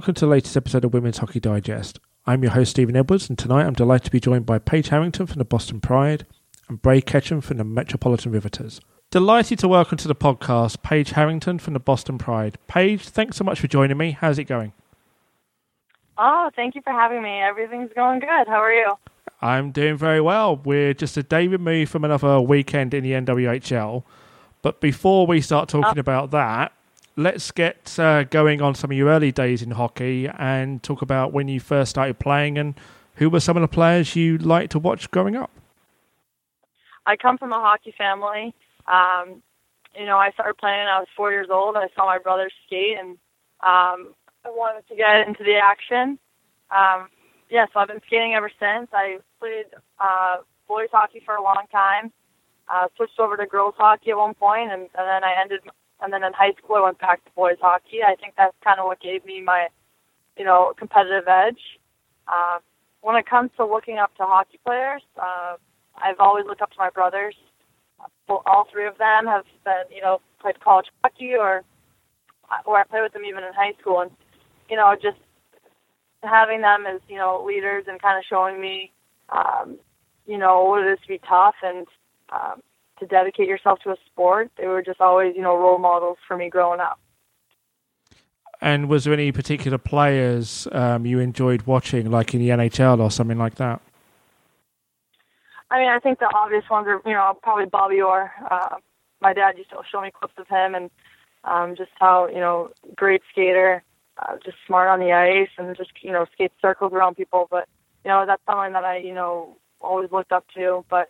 Welcome to the latest episode of Women's Hockey Digest. I'm your host, Stephen Edwards, and tonight I'm delighted to be joined by Paige Harrington from the Boston Pride and Bray Ketchum from the Metropolitan Riveters. Delighted to welcome to the podcast Paige Harrington from the Boston Pride. Paige, thanks so much for joining me. How's it going? Oh, thank you for having me. Everything's going good. How are you? I'm doing very well. We're just a day removed from another weekend in the NWHL. But before we start talking oh. about that, let's get uh, going on some of your early days in hockey and talk about when you first started playing and who were some of the players you liked to watch growing up. I come from a hockey family. Um, you know, I started playing when I was four years old. I saw my brother skate, and um, I wanted to get into the action. Um, yeah, so I've been skating ever since. I played uh, boys hockey for a long time. Uh, switched over to girls hockey at one point, and, and then I ended and then in high school I went back to boys hockey. I think that's kind of what gave me my, you know, competitive edge. Uh, when it comes to looking up to hockey players, uh, I've always looked up to my brothers. All three of them have been, you know, played college hockey or or I played with them even in high school, and you know, just having them as you know leaders and kind of showing me, um, you know, what it is to be tough and um, to dedicate yourself to a sport. They were just always, you know, role models for me growing up. And was there any particular players um, you enjoyed watching, like in the NHL or something like that? I mean, I think the obvious ones are, you know, probably Bobby Orr. Uh, my dad used to show me clips of him and um, just how, you know, great skater, uh, just smart on the ice and just, you know, skate circles around people. But, you know, that's something that I, you know, always looked up to. But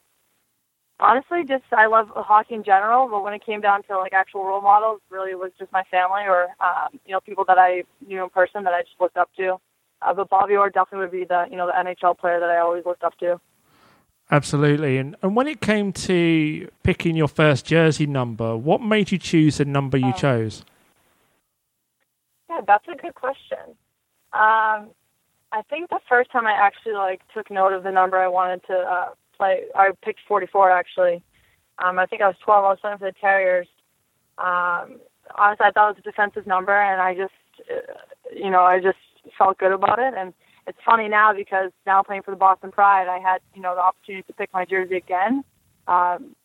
honestly, just I love hockey in general, but when it came down to like actual role models, really it was just my family or um, you know people that I knew in person that I just looked up to. Uh, but Bobby Orr definitely would be the you know the NHL player that I always looked up to. Absolutely, and and when it came to picking your first jersey number, what made you choose the number you um, chose? Yeah, that's a good question. Um, I think the first time I actually like took note of the number I wanted to uh, play. I picked 44 actually. Um, I think I was 12. I was playing for the Terriers. Um, honestly, I thought it was a defensive number, and I just, uh, you know, I just felt good about it. And it's funny now because now playing for the Boston Pride, I had, you know, the opportunity to pick my jersey again. Um,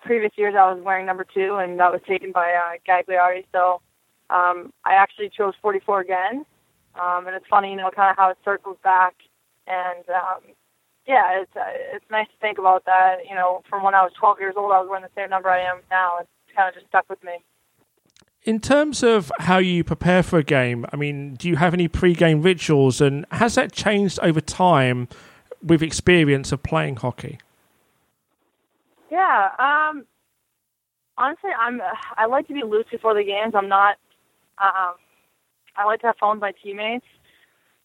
previous years, I was wearing number two, and that was taken by uh, Gagliardi. So um, I actually chose 44 again. Um, and it's funny, you know, kind of how it circles back. And um, yeah, it's uh, it's nice to think about that. You know, from when I was 12 years old, I was wearing the same number I am now. It's kind of just stuck with me. In terms of how you prepare for a game, I mean, do you have any pre-game rituals, and has that changed over time with experience of playing hockey? Yeah, um, honestly, I'm I like to be loose before the games. I'm not. Um, I like to have fun with my teammates.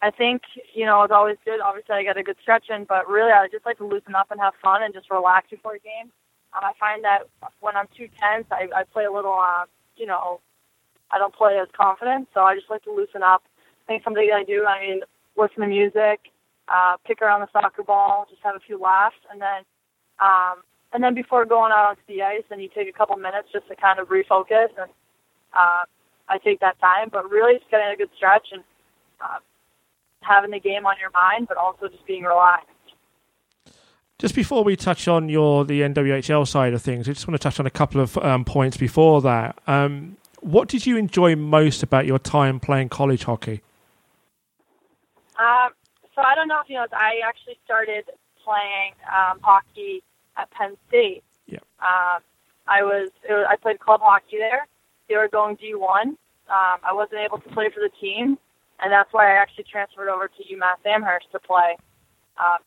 I think, you know, it's always good. Obviously, I get a good stretch in, but really, I just like to loosen up and have fun and just relax before a game. Um, I find that when I'm too tense, I, I play a little, uh, you know, I don't play as confident, so I just like to loosen up. I think something that I do, I mean, listen to music, uh, pick around the soccer ball, just have a few laughs, and then, um, and then before going out onto the ice, then you take a couple minutes just to kind of refocus, and uh, I take that time. But really, just getting a good stretch and uh, having the game on your mind, but also just being relaxed. Just before we touch on your the NWHL side of things, I just want to touch on a couple of um, points before that. Um, what did you enjoy most about your time playing college hockey? Um, so I don't know if you know, I actually started playing um, hockey at Penn State. Yeah. Uh, I was, was, I played club hockey there. They were going D1. Um, I wasn't able to play for the team, and that's why I actually transferred over to UMass Amherst to play. Uh,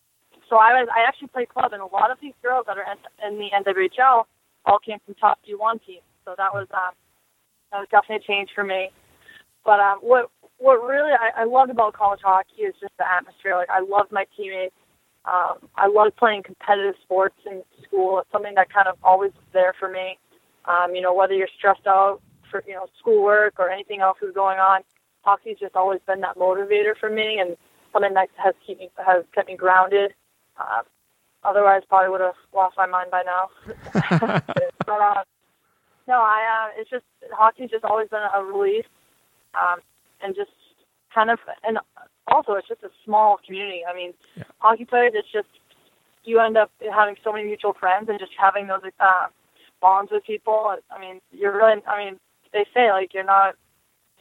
so I was I actually played club, and a lot of these girls that are in, the NWHL all came from top D1 teams. So that was um, that was definitely a change for me. But um, what what really I, I loved about college hockey is just the atmosphere. Like I loved my teammates. Um, I loved playing competitive sports in school. It's something that kind of always was there for me. Um, you know, whether you're stressed out for you know schoolwork or anything else is going on, hockey's just always been that motivator for me and something that has keep me has kept me grounded. Uh, otherwise, probably would have lost my mind by now. but uh, no, I uh, it's just hockey's just always been a release, um, and just kind of, and also it's just a small community. I mean, Yeah. hockey players, it's just you end up having so many mutual friends and just having those uh, bonds with people. I mean, you're really, I mean, they say like you're not,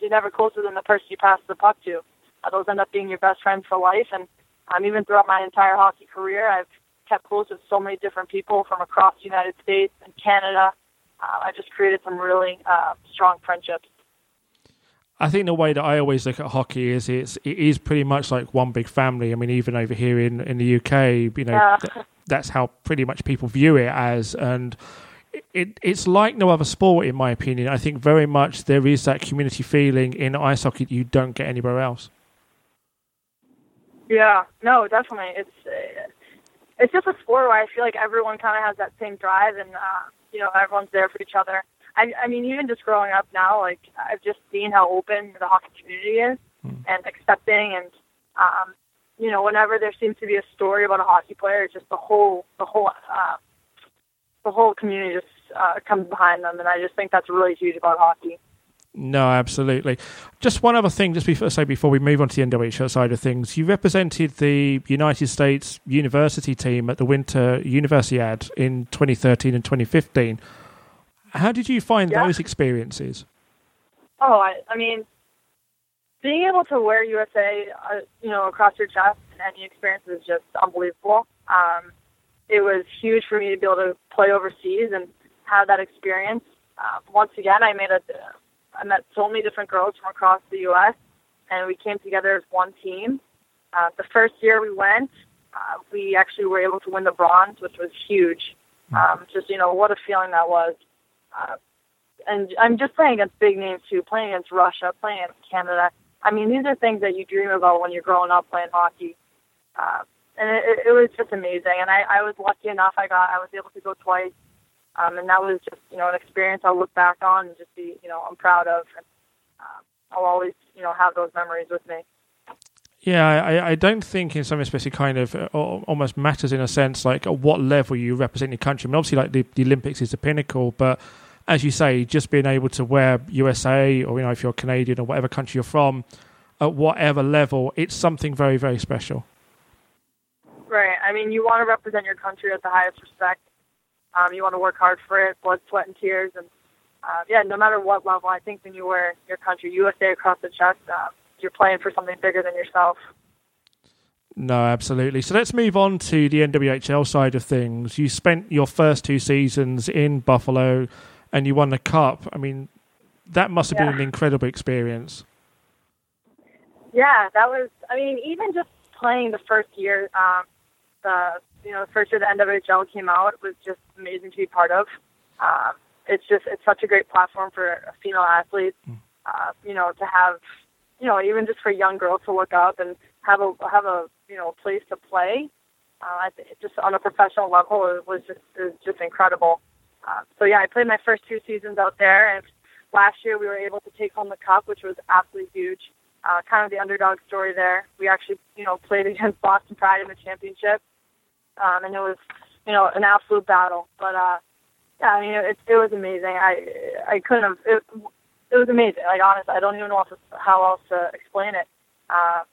you're never closer than the person you pass the puck to. Uh, those end up being your best friends for life. And um, even throughout my entire hockey career, I've kept close with so many different people from across the United States and Canada. Uh, I just created some really uh, strong friendships. I think the way that I always look at hockey is it's it is pretty much like one big family. I mean, even over here in, in the UK, you know, Yeah. th- that's how pretty much people view it as, and it it's like no other sport, in my opinion. I think very much there is that community feeling in ice hockey that you don't get anywhere else. Yeah, no, definitely. It's uh, it's just a sport where I feel like everyone kind of has that same drive, and uh, you know, everyone's there for each other. I, I mean, even just growing up now, like I've just seen how open the hockey community is and accepting, and um, you know, whenever there seems to be a story about a hockey player, it's just the whole the whole uh, the whole community just uh, comes behind them, and I just think that's really huge about hockey. No, absolutely. Just one other thing, just before say before we move on to the NWHL side of things, you represented the United States university team at the Winter Universiad in 2013 and 2015. How did you find Yeah. those experiences? Oh, I, I mean, being able to wear USA, uh, you know, across your chest in any experience is just unbelievable. Um, it was huge for me to be able to play overseas and have that experience. Uh, once again, I made a, I met so many different girls from across the U.S. and we came together as one team. Uh, the first year we went, uh, we actually were able to win the bronze, which was huge. Um, just you know, what a feeling that was. Uh, and I'm just playing against big names too, playing against Russia, playing against Canada. I mean, these are things that you dream about when you're growing up playing hockey. Uh, and it, it- was just amazing. And I, I was lucky enough. I got, I was able to go twice. Um, and that was just, you know, an experience I'll look back on and just be, you know, I'm proud of. And um, I'll always, you know, have those memories with me. Yeah, I, I don't think in some respects it kind of uh, almost matters in a sense, like at what level you represent your country. I mean, obviously, like the, the Olympics is the pinnacle, but as you say, just being able to wear USA or you know if you're Canadian or whatever country you're from, at whatever level, it's something very very special. Right. I mean, you want to represent your country with the highest respect. Um, you want to work hard for it, blood, sweat, and tears. And uh, yeah, no matter what level, I think when you wear your country USA across the chest, uh, you're playing for something bigger than yourself. No, absolutely. So let's move on to the NWHL side of things. You spent your first two seasons in Buffalo, and you won the cup. I mean, that must have Yeah. been an incredible experience. Yeah, that was. I mean, even just playing the first year, um, the you know the first year the NWHL came out was just amazing to be part of. Um, it's just it's such a great platform for a female athlete. Uh, you know, to have you know even just for young girls to look up and have a have a you know place to play. Uh, just on a professional level, it was just it was just incredible. Uh, so yeah, I played my first two seasons out there, and last year we were able to take home the cup, which was absolutely huge uh, kind of the underdog story there. We actually, you know, played against Boston Pride in the championship, um, and it was, you know, an absolute battle. But uh, yeah, I mean, it, it was amazing. I I couldn't have. It, it was amazing. Like honestly, I don't even know how else to explain it. Uh,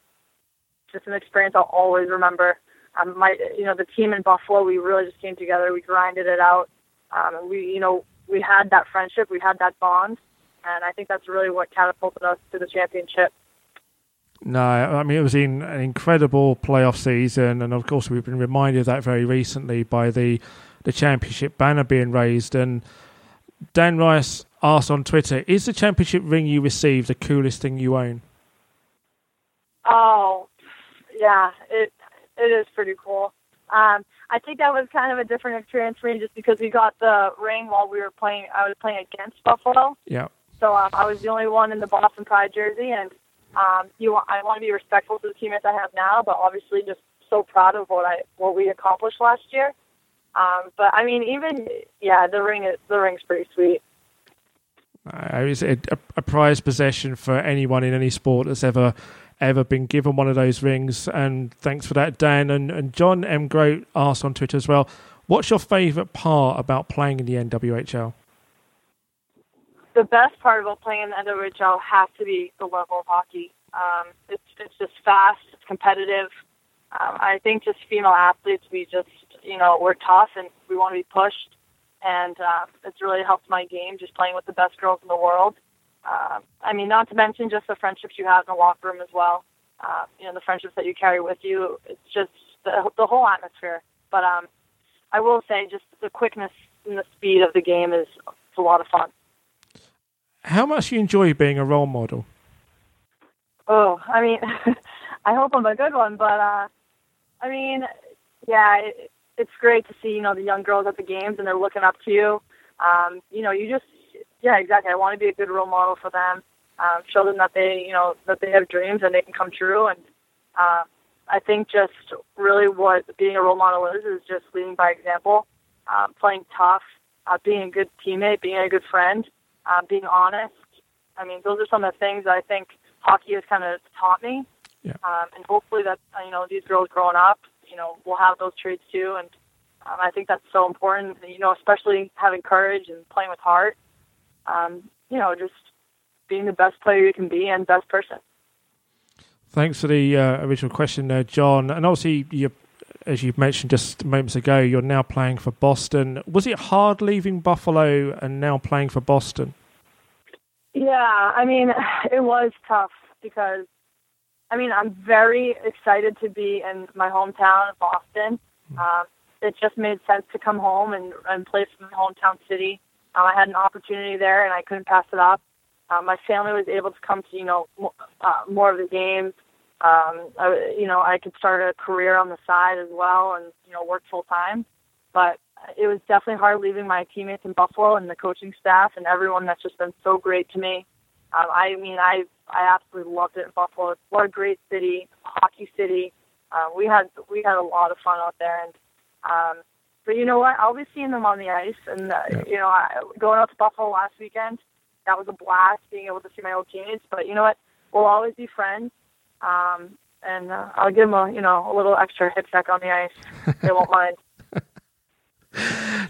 just an experience I'll always remember. Um, my, you know, the team in Buffalo, we really just came together. We grinded it out. Um, we, you know, we had that friendship, we had that bond, and I think that's really what catapulted us to the championship. No, I mean it was in an incredible playoff season, and of course we've been reminded of that very recently by the the championship banner being raised. And Dan Rice asked on Twitter, "Is the championship ring you received the coolest thing you own?" Oh, yeah, it it is pretty cool. Um, I think that was kind of a different experience for me just because we got the ring while we were playing. I was playing against Buffalo, Yeah, so um, I was the only one in the Boston Pride jersey, and um, you, I want to be respectful to the teammates I have now, but obviously just so proud of what I what we accomplished last year. Um, but I mean, even yeah, the ring is the ring's pretty sweet. uh, it's a, a prized possession for anyone in any sport that's ever ever been given one of those rings. And thanks for that, Dan and and John M. Grote asked on Twitter as well. What's your favourite part about playing in the NWHL? The best part about playing in the NWHL has to be the level of hockey. Um, it's it's just fast, it's competitive. Um, I think just female athletes, we just you know we're tough and we want to be pushed, and uh, it's really helped my game just playing with the best girls in the world. Uh, I mean, not to mention just the friendships you have in the locker room as well. Uh, you know, the friendships that you carry with you. It's just the the whole atmosphere. But um, I will say, just the quickness and the speed of the game is a lot of fun. How much you enjoy being a role model? Oh, I mean, I hope I'm a good one, but uh, I mean, yeah, it, it's great to see you know the young girls at the games and they're looking up to you. Um, you know, you just yeah, exactly. I want to be a good role model for them. Um, show them that they you know that they have dreams and they can come true. And uh, I think just really what being a role model is is just leading by example, um, playing tough, uh, being a good teammate, being a good friend, uh, being honest. I mean, those are some of the things I think hockey has kind of taught me. Yeah. Um, and hopefully that uh, you know these girls growing up, you know, will have those traits too. And um, I think that's so important. You know, especially having courage and playing with heart. Um, you know, just being the best player you can be and best person. Thanks for the uh, original question, uh, John. And obviously, you, as you mentioned just moments ago, you're now playing for Boston. Was it hard leaving Buffalo and now playing for Boston? Yeah, I mean, it was tough because, I mean, I'm very excited to be in my hometown of Boston. Um, it just made sense to come home and, and play for my hometown city. Um, I had an opportunity there, and I couldn't pass it up. Um, my family was able to come to you know uh, more of the games. Um, I, you know, I could start a career on the side as well, and you know, work full time. But it was definitely hard leaving my teammates in Buffalo and the coaching staff and everyone that's just been so great to me. Um, I mean, I I absolutely loved it in Buffalo. What a great city, hockey city. Uh, we had we had a lot of fun out there, and um, but you know what? I'll be seeing them on the ice, and uh, Yeah. you know, I, going out to Buffalo last weekend, that was a blast being able to see my old teammates. But you know what? We'll always be friends. Um, and uh, I'll give them a you know a little extra hip check on the ice. they won't mind.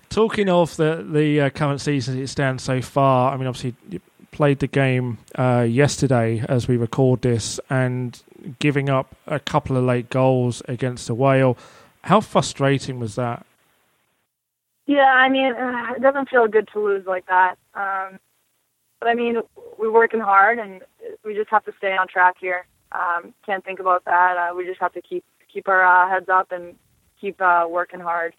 Talking of the the uh, current season as it stands so far, I mean, obviously you played the game uh, yesterday as we record this, and giving up a couple of late goals against the Whale. How frustrating was that? Yeah, I mean, uh, it doesn't feel good to lose like that. Um, but I mean, we're working hard, and we just have to stay on track here. Um, can't think about that. Uh, we just have to keep keep our uh, heads up and keep uh, working hard.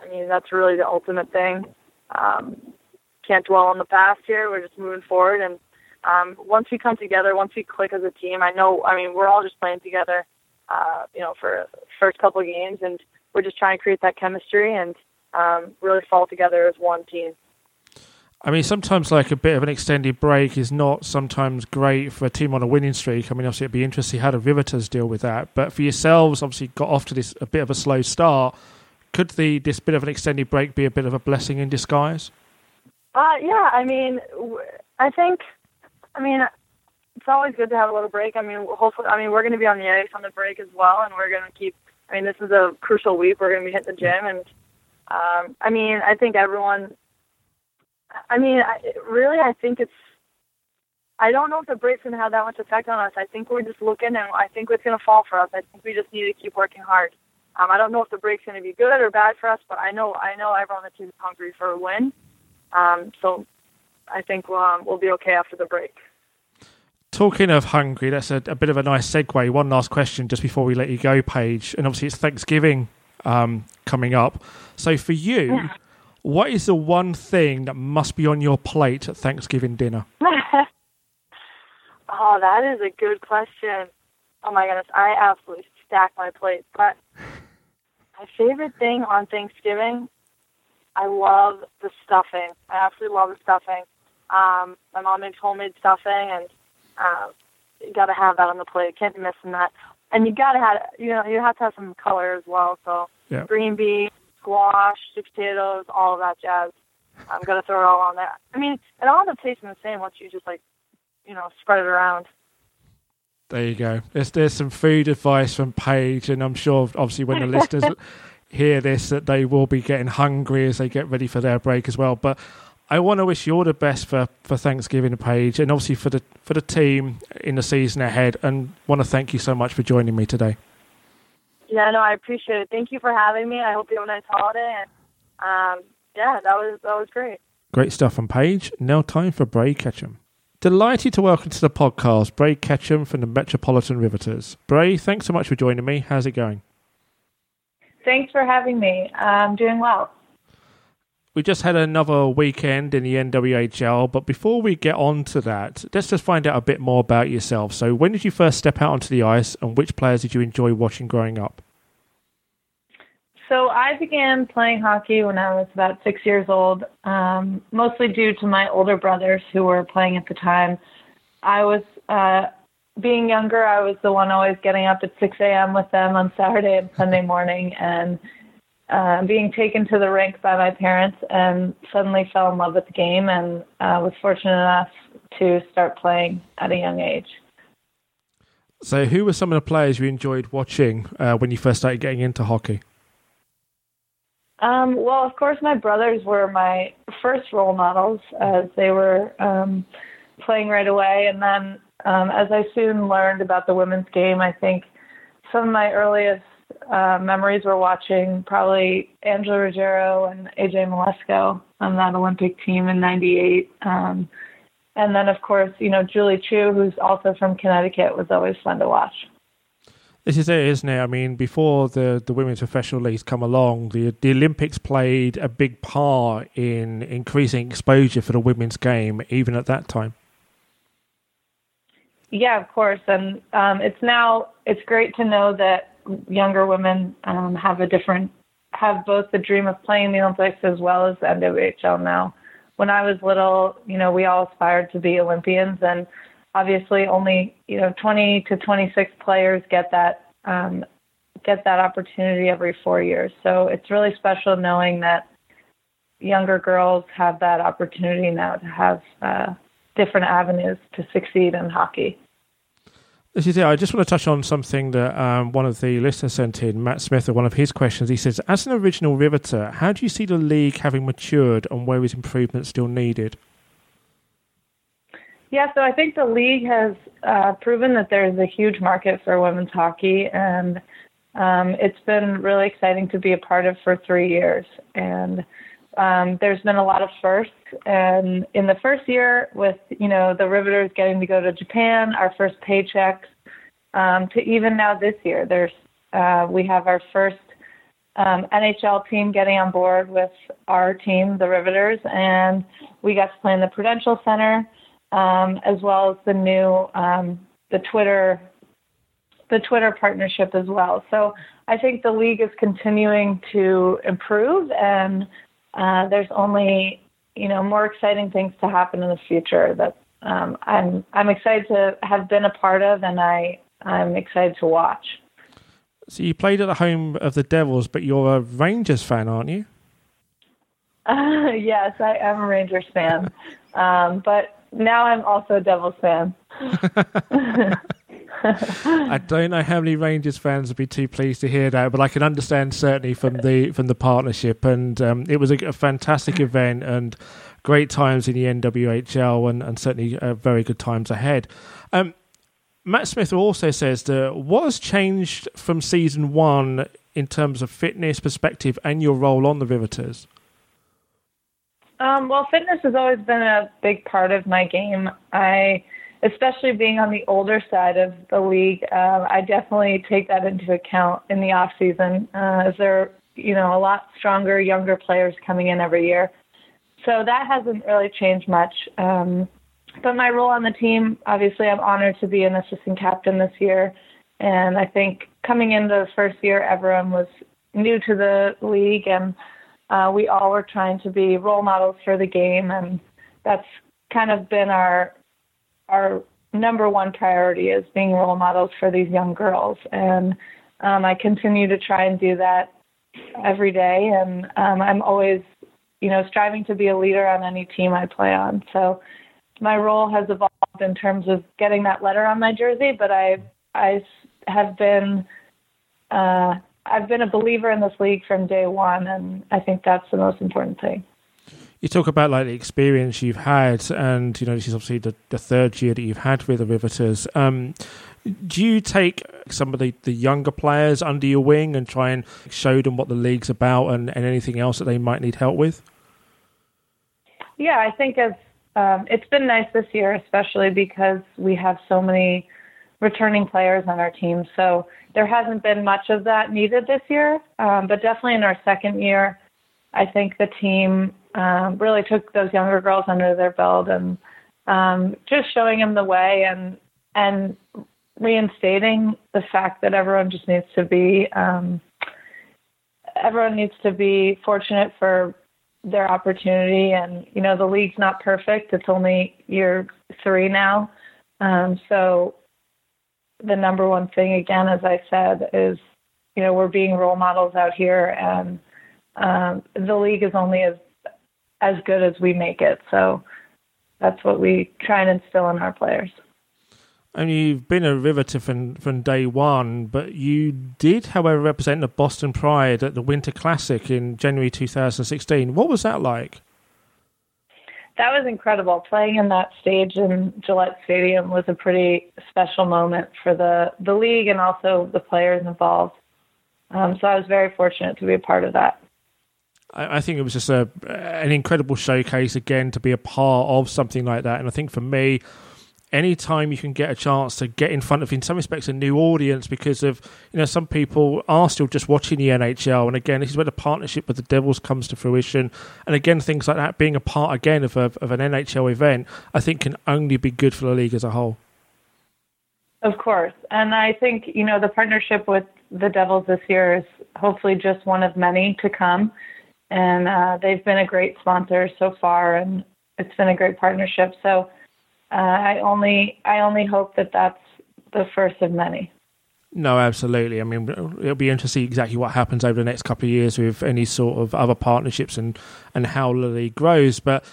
I mean, that's really the ultimate thing. Um, can't dwell on the past here. We're just moving forward, and um, once we come together, once we click as a team, I know. I mean, we're all just playing together. Uh, you know, for first couple of games, and we're just trying to create that chemistry and um, really fall together as one team. I mean, sometimes like a bit of an extended break is not sometimes great for a team on a winning streak. I mean, obviously it'd be interesting how the Riveters deal with that. But for yourselves, obviously got off to this a bit of a slow start. Could the this bit of an extended break be a bit of a blessing in disguise? Uh, yeah, I mean, I think, I mean, it's always good to have a little break. I mean, hopefully, I mean, we're going to be on the ice on the break as well, and we're going to keep. I mean, this is a crucial week. We're going to be hitting the gym, and um, I mean, I think everyone. I mean, I, really, I think it's. I don't know if the break's going to have that much effect on us. I think we're just looking, and I think it's going to fall for us. I think we just need to keep working hard. Um, I don't know if the break's going to be good or bad for us, but I know I know everyone on the team is hungry for a win. Um, so I think we'll, um, we'll be okay after the break. Talking of hungry, that's a, a bit of a nice segue. One last question just before we let you go, Paige. And obviously, it's Thanksgiving um, coming up. So, for you, Yeah. what is the one thing that must be on your plate at Thanksgiving dinner? oh, that is a good question. Oh my goodness, I absolutely stack my plate. But my favorite thing on Thanksgiving, I love the stuffing. I absolutely love the stuffing. Um, my mom makes homemade stuffing, and um, you got to have that on the plate. Can't be missing that. And you got to have, you know, you have to have some color as well. So Yeah. green beans, squash, sweet potatoes, all of that jazz. I'm gonna throw it all on there. I mean, it all ends up tasting the same once you just like, you know, spread it around. There you go. There's there's some food advice from Paige, and I'm sure obviously when the listeners hear this that they will be getting hungry as they get ready for their break as well. But I want to wish you all the best for, for Thanksgiving, Paige, and obviously for the for the team in the season ahead. And want to thank you so much for joining me today. Yeah, no, I appreciate it. Thank you for having me. I hope you have a nice holiday. And um, yeah, that was that was great. Great stuff from Paige. Now time for Bray Ketchum. Delighted to welcome to the podcast Bray Ketchum from the Metropolitan Riveters. Bray, thanks so much for joining me. How's it going? Thanks for having me. I'm doing well. We just had another weekend in the NWHL, but before we get on to that, let's just find out a bit more about yourself. So, when did you first step out onto the ice, and which players did you enjoy watching growing up? So, I began playing hockey when I was about six years old, um, mostly due to my older brothers who were playing at the time. I was, uh, being younger, I was the one always getting up at 6 a.m. with them on Saturday and Sunday morning, and uh, being taken to the rink by my parents and suddenly fell in love with the game and uh, was fortunate enough to start playing at a young age. So, who were some of the players you enjoyed watching uh, when you first started getting into hockey? Um, well, of course, my brothers were my first role models as they were um, playing right away. And then, um, as I soon learned about the women's game, I think some of my earliest uh, memories were watching probably Angela Ruggiero and AJ Mleczko on that Olympic team in '98. Um, and then, of course, you know, Julie Chu, who's also from Connecticut, was always fun to watch. This is it, isn't it? I mean, before the, the women's professional leagues come along, the the Olympics played a big part in increasing exposure for the women's game, even at that time. Yeah, of course, and um, it's now it's great to know that younger women um, have a different have both the dream of playing the Olympics as well as the NWHL now. When I was little, you know, we all aspired to be Olympians, and obviously only you know 20 to 26 players get that um, get that opportunity every four years. So it's really special knowing that younger girls have that opportunity now to have uh, different avenues to succeed in hockey. This is it. I just want to touch on something that um, one of the listeners sent in, Matt Smith, one of his questions. He says, As an original Riveter, how do you see the league having matured and where is improvement still needed? Yeah, so I think the league has uh, proven that there's a huge market for women's hockey, and um, it's been really exciting to be a part of for three years. And um, there's been a lot of firsts, and in the first year, with you know the Riveters getting to go to Japan, our first paychecks, um, to even now this year, there's uh, we have our first um, NHL team getting on board with our team, the Riveters, and we got to play in the Prudential Center, um, as well as the new um, the Twitter the Twitter partnership as well. So I think the league is continuing to improve and uh, there's only you know more exciting things to happen in the future that um, I'm I'm excited to have been a part of, and I I'm excited to watch. So you played at the home of the Devils, but you're a Rangers fan, aren't you? Uh, yes, I am a Rangers fan, um, but now I'm also a Devils fan. I don't know how many Rangers fans would be too pleased to hear that, but I can understand certainly from the from the partnership, and um, it was a, a, fantastic event and great times in the NWHL, and, and certainly uh, very good times ahead. Um, Matt Smith also says that what has changed from season one in terms of fitness perspective and your role on the Riveters. Um, well, fitness has always been a big part of my game. I especially being on the older side of the league, uh, I definitely take that into account in the off season, uh, as there are, you know, a lot stronger, younger players coming in every year. So that hasn't really changed much. Um, but my role on the team, obviously, I'm honored to be an assistant captain this year. And I think coming into the first year, everyone was new to the league, and uh, we all were trying to be role models for the game. And that's kind of been our our number one priority is being role models for these young girls. And um, I continue to try and do that every day. And um, I'm always, you know, striving to be a leader on any team I play on. So my role has evolved in terms of getting that letter on my jersey, but I I have been uh, I've been a believer in this league from day one, and I think that's the most important thing. you talk about like the experience you've had, and you know this is obviously the, the third year that you've had with the Riveters. Um, do you take some of the, the younger players under your wing and try and show them what the league's about and, and anything else that they might need help with? Yeah, I think as um, it's been nice this year, especially because we have so many returning players on our team. So there hasn't been much of that needed this year, um, but definitely in our second year, I think the team um, really took those younger girls under their belt and um, just showing them the way and and reinstating the fact that everyone just needs to be um, everyone needs to be fortunate for their opportunity and you know the league's not perfect. It's only year three now. Um, so the number one thing again as i said is you know we're being role models out here and um, the league is only as as good as we make it so that's what we try and instill in our players and you've been a riveter from, from day one, but you did, however, represent the Boston Pride at the Winter Classic in January 2016. What was that like? That was incredible. Playing in that stage in Gillette Stadium was a pretty special moment for the, the league and also the players involved. Um, so I was very fortunate to be a part of that. I, I think it was just a an incredible showcase again to be a part of something like that. And I think for me, anytime you can get a chance to get in front of, in some respects, a new audience because of, you know, some people are still just watching the NHL. And again, this is where the partnership with the Devils comes to fruition. And again, things like that being a part again of, a, of an NHL event, I think can only be good for the league as a whole. Of course. And I think, you know, the partnership with the Devils this year is hopefully just one of many to come. And uh, they've been a great sponsor so far, and it's been a great partnership. So, uh, I only I only hope that that's the first of many. No, absolutely. I mean, it'll be interesting to see exactly what happens over the next couple of years with any sort of other partnerships and, and how the league grows. But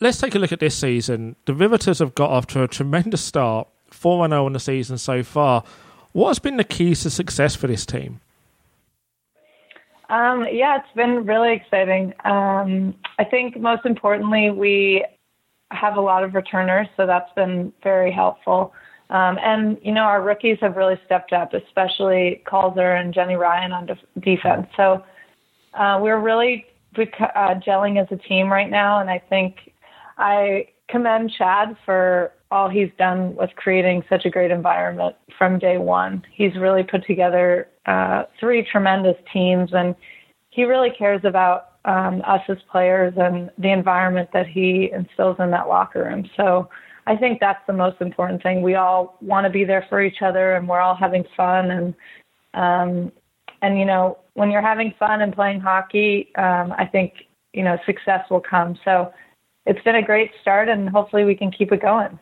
let's take a look at this season. The Riveters have got off to a tremendous start, 4 0 in the season so far. What has been the keys to success for this team? Um, yeah, it's been really exciting. Um, I think most importantly, we have a lot of returners, so that's been very helpful. Um, and you know, our rookies have really stepped up, especially Calder and Jenny Ryan on def- defense. So uh, we're really uh, gelling as a team right now, and I think I commend Chad for all he's done with creating such a great environment from day one. He's really put together uh, three tremendous teams, and he really cares about um, us as players and the environment that he instills in that locker room. So I think that's the most important thing. We all want to be there for each other, and we're all having fun. And um, and you know, when you're having fun and playing hockey, um, I think you know success will come. So it's been a great start, and hopefully we can keep it going.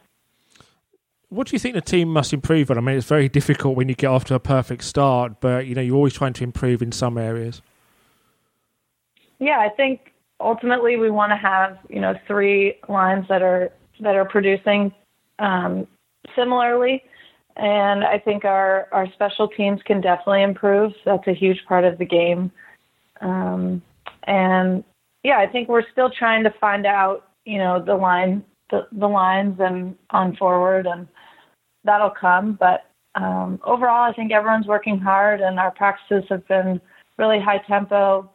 What do you think the team must improve on? I mean, it's very difficult when you get off to a perfect start, but you know, you're always trying to improve in some areas yeah, I think ultimately we want to have you know three lines that are that are producing um, similarly, and I think our our special teams can definitely improve. That's a huge part of the game, um, and yeah, I think we're still trying to find out you know the line the, the lines and on forward, and that'll come. But um, overall, I think everyone's working hard, and our practices have been really high tempo,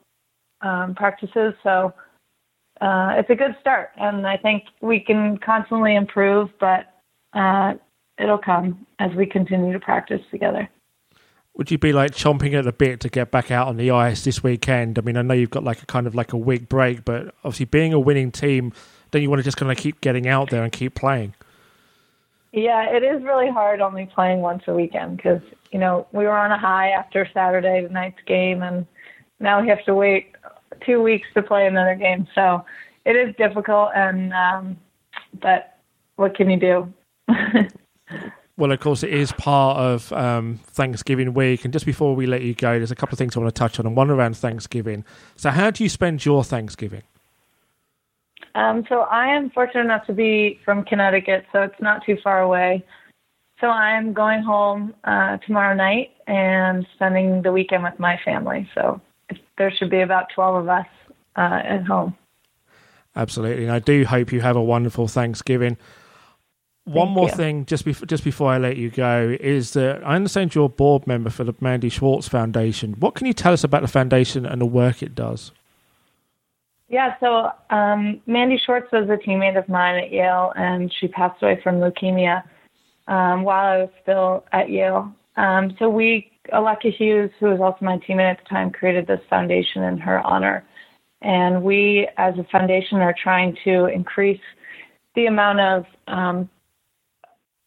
um, practices. So uh, it's a good start, and I think we can constantly improve, but uh, it'll come as we continue to practice together. Would you be like chomping at the bit to get back out on the ice this weekend? I mean, I know you've got like a kind of like a week break, but obviously being a winning team, then you want to just kind of keep getting out there and keep playing. Yeah, it is really hard only playing once a weekend because you know we were on a high after Saturday night's game, and now we have to wait two weeks to play another game. So it is difficult, and um, but what can you do? well, of course, it is part of um, Thanksgiving week. And just before we let you go, there's a couple of things I want to touch on, and one around Thanksgiving. So, how do you spend your Thanksgiving? Um, so, I am fortunate enough to be from Connecticut, so it's not too far away. So, I'm going home uh, tomorrow night and spending the weekend with my family. So, there should be about 12 of us uh, at home. Absolutely, and I do hope you have a wonderful Thanksgiving. One Thank more you. thing, just before just before I let you go, is that I understand you're a board member for the Mandi Schwartz Foundation. What can you tell us about the foundation and the work it does? Yeah, so um, Mandi Schwartz was a teammate of mine at Yale, and she passed away from leukemia um, while I was still at Yale. Um, so we, Aleca Hughes, who was also my teammate at the time, created this foundation in her honor. And we, as a foundation, are trying to increase the amount of um,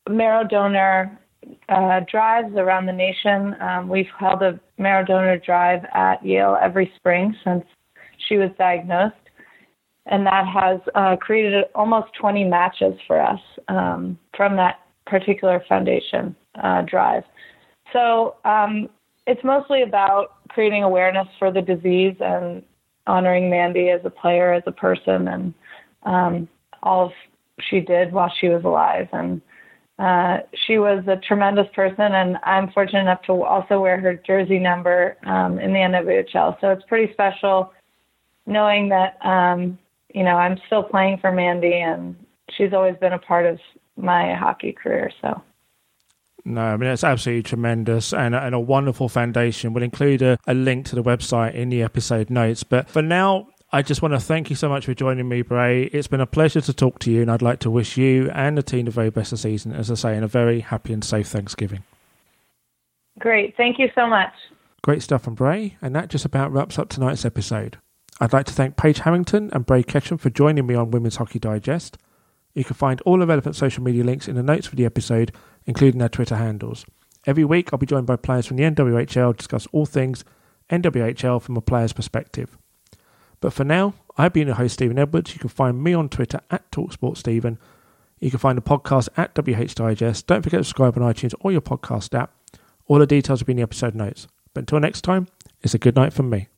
marrow donor uh, drives around the nation. Um, we've held a marrow donor drive at Yale every spring since she was diagnosed. And that has uh, created almost 20 matches for us um, from that particular foundation uh, drive. So um, it's mostly about creating awareness for the disease and honoring Mandi as a player, as a person, and um, all she did while she was alive. And uh, she was a tremendous person, and I'm fortunate enough to also wear her jersey number um, in the NWHL. So it's pretty special knowing that um, you know I'm still playing for Mandi, and she's always been a part of my hockey career. So. No, I mean it's absolutely tremendous and, and a wonderful foundation. We'll include a, a link to the website in the episode notes. But for now, I just want to thank you so much for joining me, Bray. It's been a pleasure to talk to you, and I'd like to wish you and the team the very best of season, as I say, and a very happy and safe Thanksgiving. Great. Thank you so much. Great stuff from Bray, and that just about wraps up tonight's episode. I'd like to thank Paige Harrington and Bray Ketchum for joining me on Women's Hockey Digest. You can find all the relevant social media links in the notes for the episode, including their Twitter handles. Every week, I'll be joined by players from the NWHL to discuss all things NWHL from a player's perspective. But for now, I've been your host, Stephen Edwards. You can find me on Twitter at TalkSportStephen. You can find the podcast at WH Digest. Don't forget to subscribe on iTunes or your podcast app. All the details will be in the episode notes. But until next time, it's a good night from me.